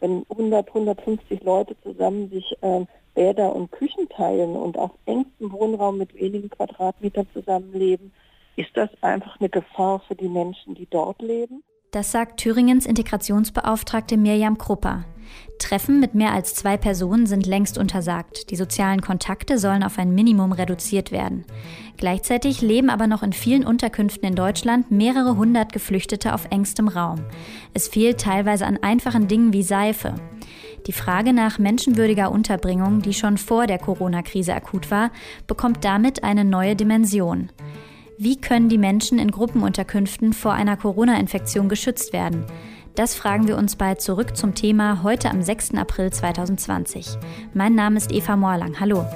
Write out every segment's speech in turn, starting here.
wenn 100, 150 Leute zusammen sich äh, Bäder und Küchen teilen und auf engstem Wohnraum mit wenigen Quadratmetern zusammenleben, ist das einfach eine Gefahr für die Menschen, die dort leben. Das sagt Thüringens Integrationsbeauftragte Mirjam Krupper. Treffen mit mehr als zwei Personen sind längst untersagt. Die sozialen Kontakte sollen auf ein Minimum reduziert werden. Gleichzeitig leben aber noch in vielen Unterkünften in Deutschland mehrere hundert Geflüchtete auf engstem Raum. Es fehlt teilweise an einfachen Dingen wie Seife. Die Frage nach menschenwürdiger Unterbringung, die schon vor der Corona-Krise akut war, bekommt damit eine neue Dimension. Wie können die Menschen in Gruppenunterkünften vor einer Corona-Infektion geschützt werden? Das fragen wir uns bei Zurück zum Thema heute am 6. April 2020. Mein Name ist Eva Morlang. Hallo.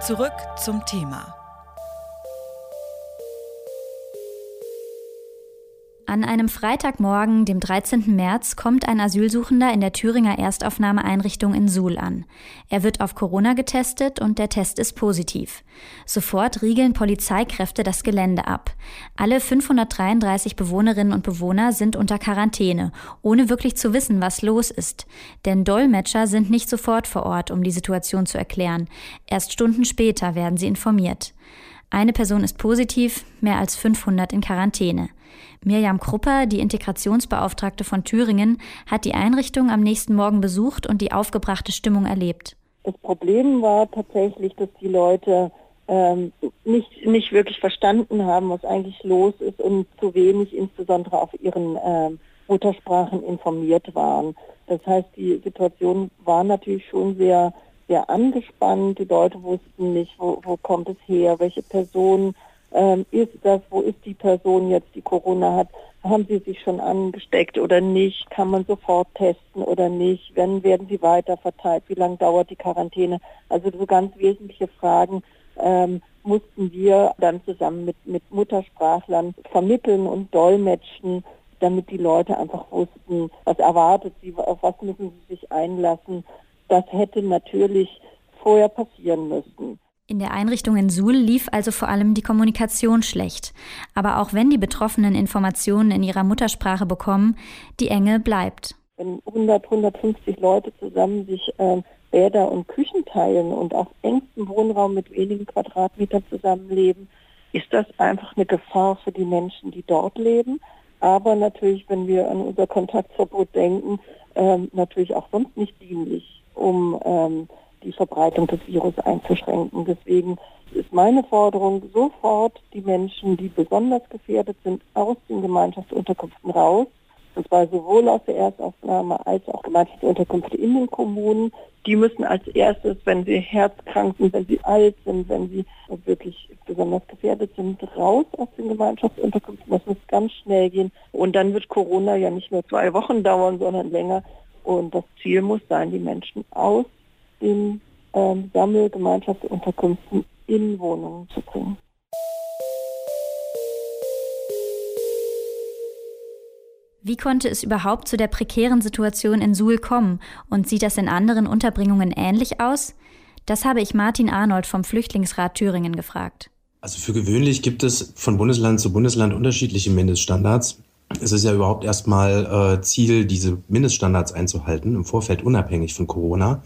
Zurück zum Thema. An einem Freitagmorgen, dem 13. März, kommt ein Asylsuchender in der Thüringer Erstaufnahmeeinrichtung in Suhl an. Er wird auf Corona getestet und der Test ist positiv. Sofort riegeln Polizeikräfte das Gelände ab. Alle 533 Bewohnerinnen und Bewohner sind unter Quarantäne, ohne wirklich zu wissen, was los ist. Denn Dolmetscher sind nicht sofort vor Ort, um die Situation zu erklären. Erst Stunden später werden sie informiert. Eine Person ist positiv, mehr als 500 in Quarantäne. Mirjam Krupper, die Integrationsbeauftragte von Thüringen, hat die Einrichtung am nächsten Morgen besucht und die aufgebrachte Stimmung erlebt. Das Problem war tatsächlich, dass die Leute ähm, nicht, nicht wirklich verstanden haben, was eigentlich los ist und zu wenig insbesondere auf ihren ähm, Muttersprachen informiert waren. Das heißt, die Situation war natürlich schon sehr, sehr angespannt. Die Leute wussten nicht, wo, wo kommt es her, welche Person ähm, ist das, wo ist die Person jetzt, die Corona hat, haben sie sich schon angesteckt oder nicht, kann man sofort testen oder nicht, wenn werden sie weiter verteilt, wie lange dauert die Quarantäne, also so ganz wesentliche Fragen ähm, mussten wir dann zusammen mit, mit Muttersprachlern vermitteln und dolmetschen, damit die Leute einfach wussten, was erwartet sie, auf was müssen sie sich einlassen. Das hätte natürlich vorher passieren müssen. In der Einrichtung in Suhl lief also vor allem die Kommunikation schlecht. Aber auch wenn die Betroffenen Informationen in ihrer Muttersprache bekommen, die Enge bleibt. Wenn 100, 150 Leute zusammen sich äh, Bäder und Küchen teilen und auf engstem Wohnraum mit wenigen Quadratmetern zusammenleben, ist das einfach eine Gefahr für die Menschen, die dort leben. Aber natürlich, wenn wir an unser Kontaktverbot denken, ähm, natürlich auch sonst nicht dienlich, um ähm, die Verbreitung des Virus einzuschränken. Deswegen ist meine Forderung, sofort die Menschen, die besonders gefährdet sind, aus den Gemeinschaftsunterkünften raus. Und zwar sowohl aus der Erstaufnahme als auch Gemeinschaftsunterkünfte in den Kommunen. Die müssen als erstes, wenn sie herzkrank sind, wenn sie alt sind, wenn sie wirklich besonders gefährdet sind, raus aus den Gemeinschaftsunterkünften. Das muss ganz schnell gehen. Und dann wird Corona ja nicht nur zwei Wochen dauern, sondern länger. Und das Ziel muss sein, die Menschen aus in ähm, Sammelgemeinschaftsunterkünften in Wohnungen zu bringen. Wie konnte es überhaupt zu der prekären Situation in Suhl kommen und sieht das in anderen Unterbringungen ähnlich aus? Das habe ich Martin Arnold vom Flüchtlingsrat Thüringen gefragt. Also für gewöhnlich gibt es von Bundesland zu Bundesland unterschiedliche Mindeststandards. Es ist ja überhaupt erstmal äh, Ziel, diese Mindeststandards einzuhalten, im Vorfeld unabhängig von Corona.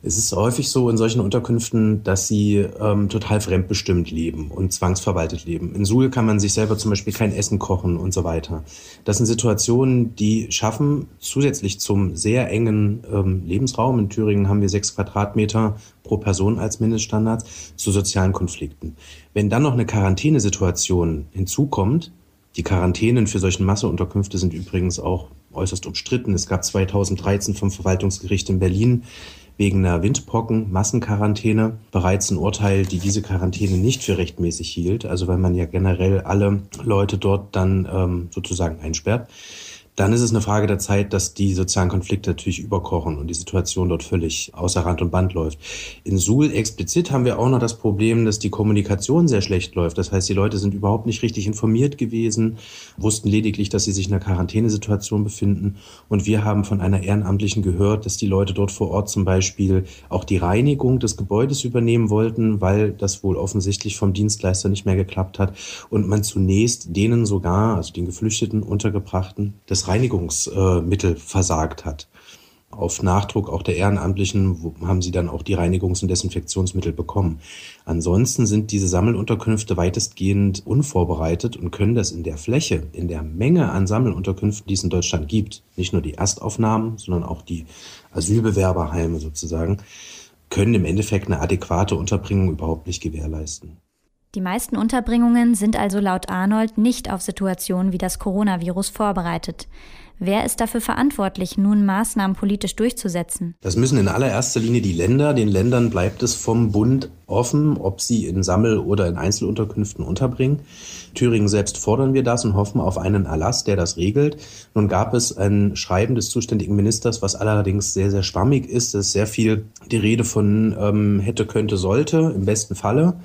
Es ist häufig so in solchen Unterkünften, dass sie ähm, total fremdbestimmt leben und zwangsverwaltet leben. In Suhl kann man sich selber zum Beispiel kein Essen kochen und so weiter. Das sind Situationen, die schaffen zusätzlich zum sehr engen ähm, Lebensraum. In Thüringen haben wir sechs Quadratmeter pro Person als Mindeststandard zu sozialen Konflikten. Wenn dann noch eine Quarantänesituation hinzukommt, die Quarantänen für solche Masseunterkünfte sind übrigens auch äußerst umstritten. Es gab 2013 vom Verwaltungsgericht in Berlin wegen einer Windpocken-Massenquarantäne bereits ein Urteil, die diese Quarantäne nicht für rechtmäßig hielt, also weil man ja generell alle Leute dort dann ähm, sozusagen einsperrt. Dann ist es eine Frage der Zeit, dass die sozialen Konflikte natürlich überkochen und die Situation dort völlig außer Rand und Band läuft. In Suhl explizit haben wir auch noch das Problem, dass die Kommunikation sehr schlecht läuft. Das heißt, die Leute sind überhaupt nicht richtig informiert gewesen, wussten lediglich, dass sie sich in einer Quarantänesituation befinden. Und wir haben von einer Ehrenamtlichen gehört, dass die Leute dort vor Ort zum Beispiel auch die Reinigung des Gebäudes übernehmen wollten, weil das wohl offensichtlich vom Dienstleister nicht mehr geklappt hat und man zunächst denen sogar, also den Geflüchteten, Untergebrachten, das Reinigungsmittel versagt hat. Auf Nachdruck auch der Ehrenamtlichen haben sie dann auch die Reinigungs- und Desinfektionsmittel bekommen. Ansonsten sind diese Sammelunterkünfte weitestgehend unvorbereitet und können das in der Fläche, in der Menge an Sammelunterkünften, die es in Deutschland gibt, nicht nur die Erstaufnahmen, sondern auch die Asylbewerberheime sozusagen, können im Endeffekt eine adäquate Unterbringung überhaupt nicht gewährleisten. Die meisten Unterbringungen sind also laut Arnold nicht auf Situationen wie das Coronavirus vorbereitet. Wer ist dafür verantwortlich, nun Maßnahmen politisch durchzusetzen? Das müssen in allererster Linie die Länder. Den Ländern bleibt es vom Bund offen, ob sie in Sammel- oder in Einzelunterkünften unterbringen. Thüringen selbst fordern wir das und hoffen auf einen Erlass, der das regelt. Nun gab es ein Schreiben des zuständigen Ministers, was allerdings sehr, sehr schwammig ist. Es ist sehr viel die Rede von ähm, hätte, könnte, sollte, im besten Falle.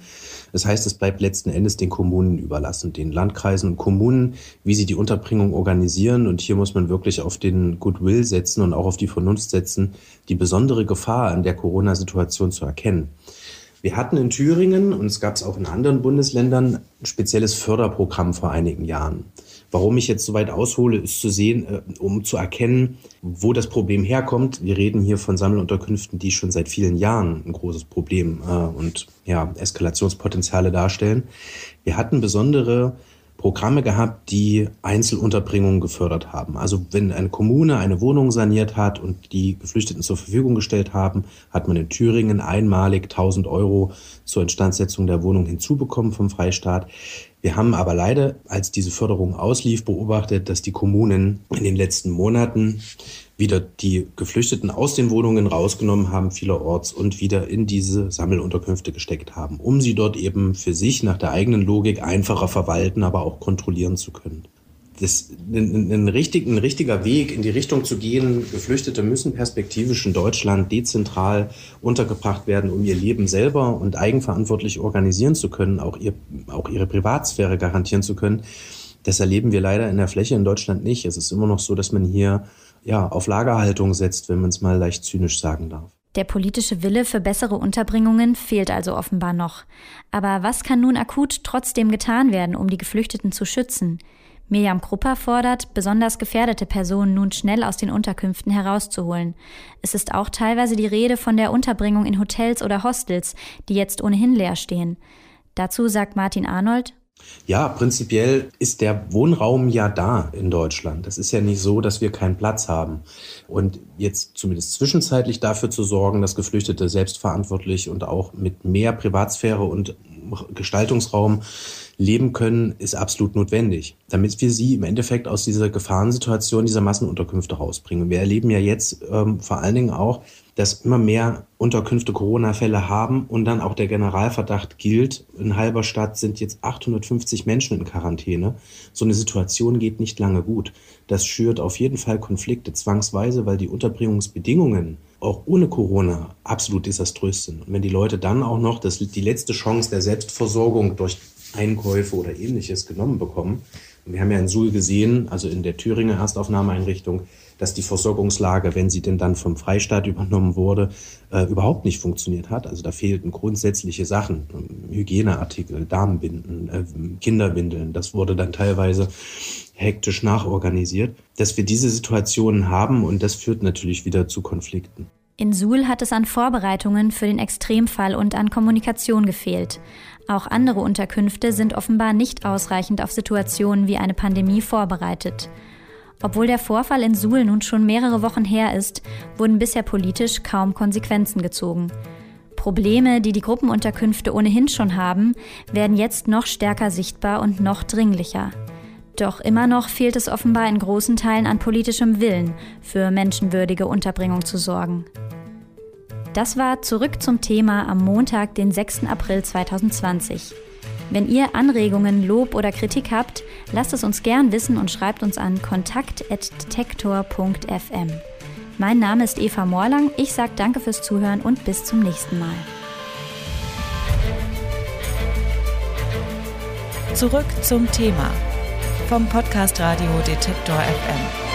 Das heißt, es bleibt letzten Endes den Kommunen überlassen, den Landkreisen und Kommunen, wie sie die Unterbringung organisieren. Und hier muss man wirklich auf den Goodwill setzen und auch auf die Vernunft setzen, die besondere Gefahr an der Corona-Situation zu erkennen. Wir hatten in Thüringen, und es gab es auch in anderen Bundesländern, ein spezielles Förderprogramm vor einigen Jahren. Warum ich jetzt so weit aushole, ist zu sehen, äh, um zu erkennen, wo das Problem herkommt. Wir reden hier von Sammelunterkünften, die schon seit vielen Jahren ein großes Problem äh, und ja, Eskalationspotenziale darstellen. Wir hatten besondere Programme gehabt, die Einzelunterbringungen gefördert haben. Also wenn eine Kommune eine Wohnung saniert hat und die Geflüchteten zur Verfügung gestellt haben, hat man in Thüringen einmalig 1000 Euro zur Instandsetzung der Wohnung hinzubekommen vom Freistaat. Wir haben aber leider, als diese Förderung auslief, beobachtet, dass die Kommunen in den letzten Monaten wieder die Geflüchteten aus den Wohnungen rausgenommen haben, vielerorts, und wieder in diese Sammelunterkünfte gesteckt haben, um sie dort eben für sich nach der eigenen Logik einfacher verwalten, aber auch kontrollieren zu können das, ein, ein, richtig, ein richtiger Weg in die Richtung zu gehen, Geflüchtete müssen perspektivisch in Deutschland dezentral untergebracht werden, um ihr Leben selber und eigenverantwortlich organisieren zu können, auch, ihr, auch ihre Privatsphäre garantieren zu können. Das erleben wir leider in der Fläche in Deutschland nicht. Es ist immer noch so, dass man hier ja, auf Lagerhaltung setzt, wenn man es mal leicht zynisch sagen darf. Der politische Wille für bessere Unterbringungen fehlt also offenbar noch. Aber was kann nun akut trotzdem getan werden, um die Geflüchteten zu schützen? Mirjam Krupper fordert, besonders gefährdete Personen nun schnell aus den Unterkünften herauszuholen. Es ist auch teilweise die Rede von der Unterbringung in Hotels oder Hostels, die jetzt ohnehin leer stehen. Dazu sagt Martin Arnold, ja, prinzipiell ist der Wohnraum ja da in Deutschland. Es ist ja nicht so, dass wir keinen Platz haben. Und jetzt zumindest zwischenzeitlich dafür zu sorgen, dass Geflüchtete selbstverantwortlich und auch mit mehr Privatsphäre und Gestaltungsraum leben können, ist absolut notwendig, damit wir sie im Endeffekt aus dieser Gefahrensituation dieser Massenunterkünfte rausbringen. Wir erleben ja jetzt ähm, vor allen Dingen auch, dass immer mehr Unterkünfte Corona-Fälle haben und dann auch der Generalverdacht gilt, in halber Stadt sind jetzt 850 Menschen in Quarantäne. So eine Situation geht nicht lange gut. Das schürt auf jeden Fall Konflikte zwangsweise, weil die Unterbringungsbedingungen auch ohne Corona absolut desaströs sind. Und wenn die Leute dann auch noch das, die letzte Chance der Selbstversorgung durch Einkäufe oder ähnliches genommen bekommen. Und wir haben ja in Suhl gesehen, also in der Thüringer Erstaufnahmeeinrichtung, dass die Versorgungslage, wenn sie denn dann vom Freistaat übernommen wurde, äh, überhaupt nicht funktioniert hat. Also da fehlten grundsätzliche Sachen, Hygieneartikel, Damenbinden, äh, Kinderwindeln. Das wurde dann teilweise hektisch nachorganisiert, dass wir diese Situationen haben und das führt natürlich wieder zu Konflikten. In Suhl hat es an Vorbereitungen für den Extremfall und an Kommunikation gefehlt. Auch andere Unterkünfte sind offenbar nicht ausreichend auf Situationen wie eine Pandemie vorbereitet. Obwohl der Vorfall in Suhl nun schon mehrere Wochen her ist, wurden bisher politisch kaum Konsequenzen gezogen. Probleme, die die Gruppenunterkünfte ohnehin schon haben, werden jetzt noch stärker sichtbar und noch dringlicher. Doch immer noch fehlt es offenbar in großen Teilen an politischem Willen, für menschenwürdige Unterbringung zu sorgen. Das war zurück zum Thema am Montag, den 6. April 2020. Wenn ihr Anregungen, Lob oder Kritik habt, lasst es uns gern wissen und schreibt uns an kontakt.detektor.fm. Mein Name ist Eva Morlang. Ich sage danke fürs Zuhören und bis zum nächsten Mal. Zurück zum Thema vom Podcast Radio Detektor FM.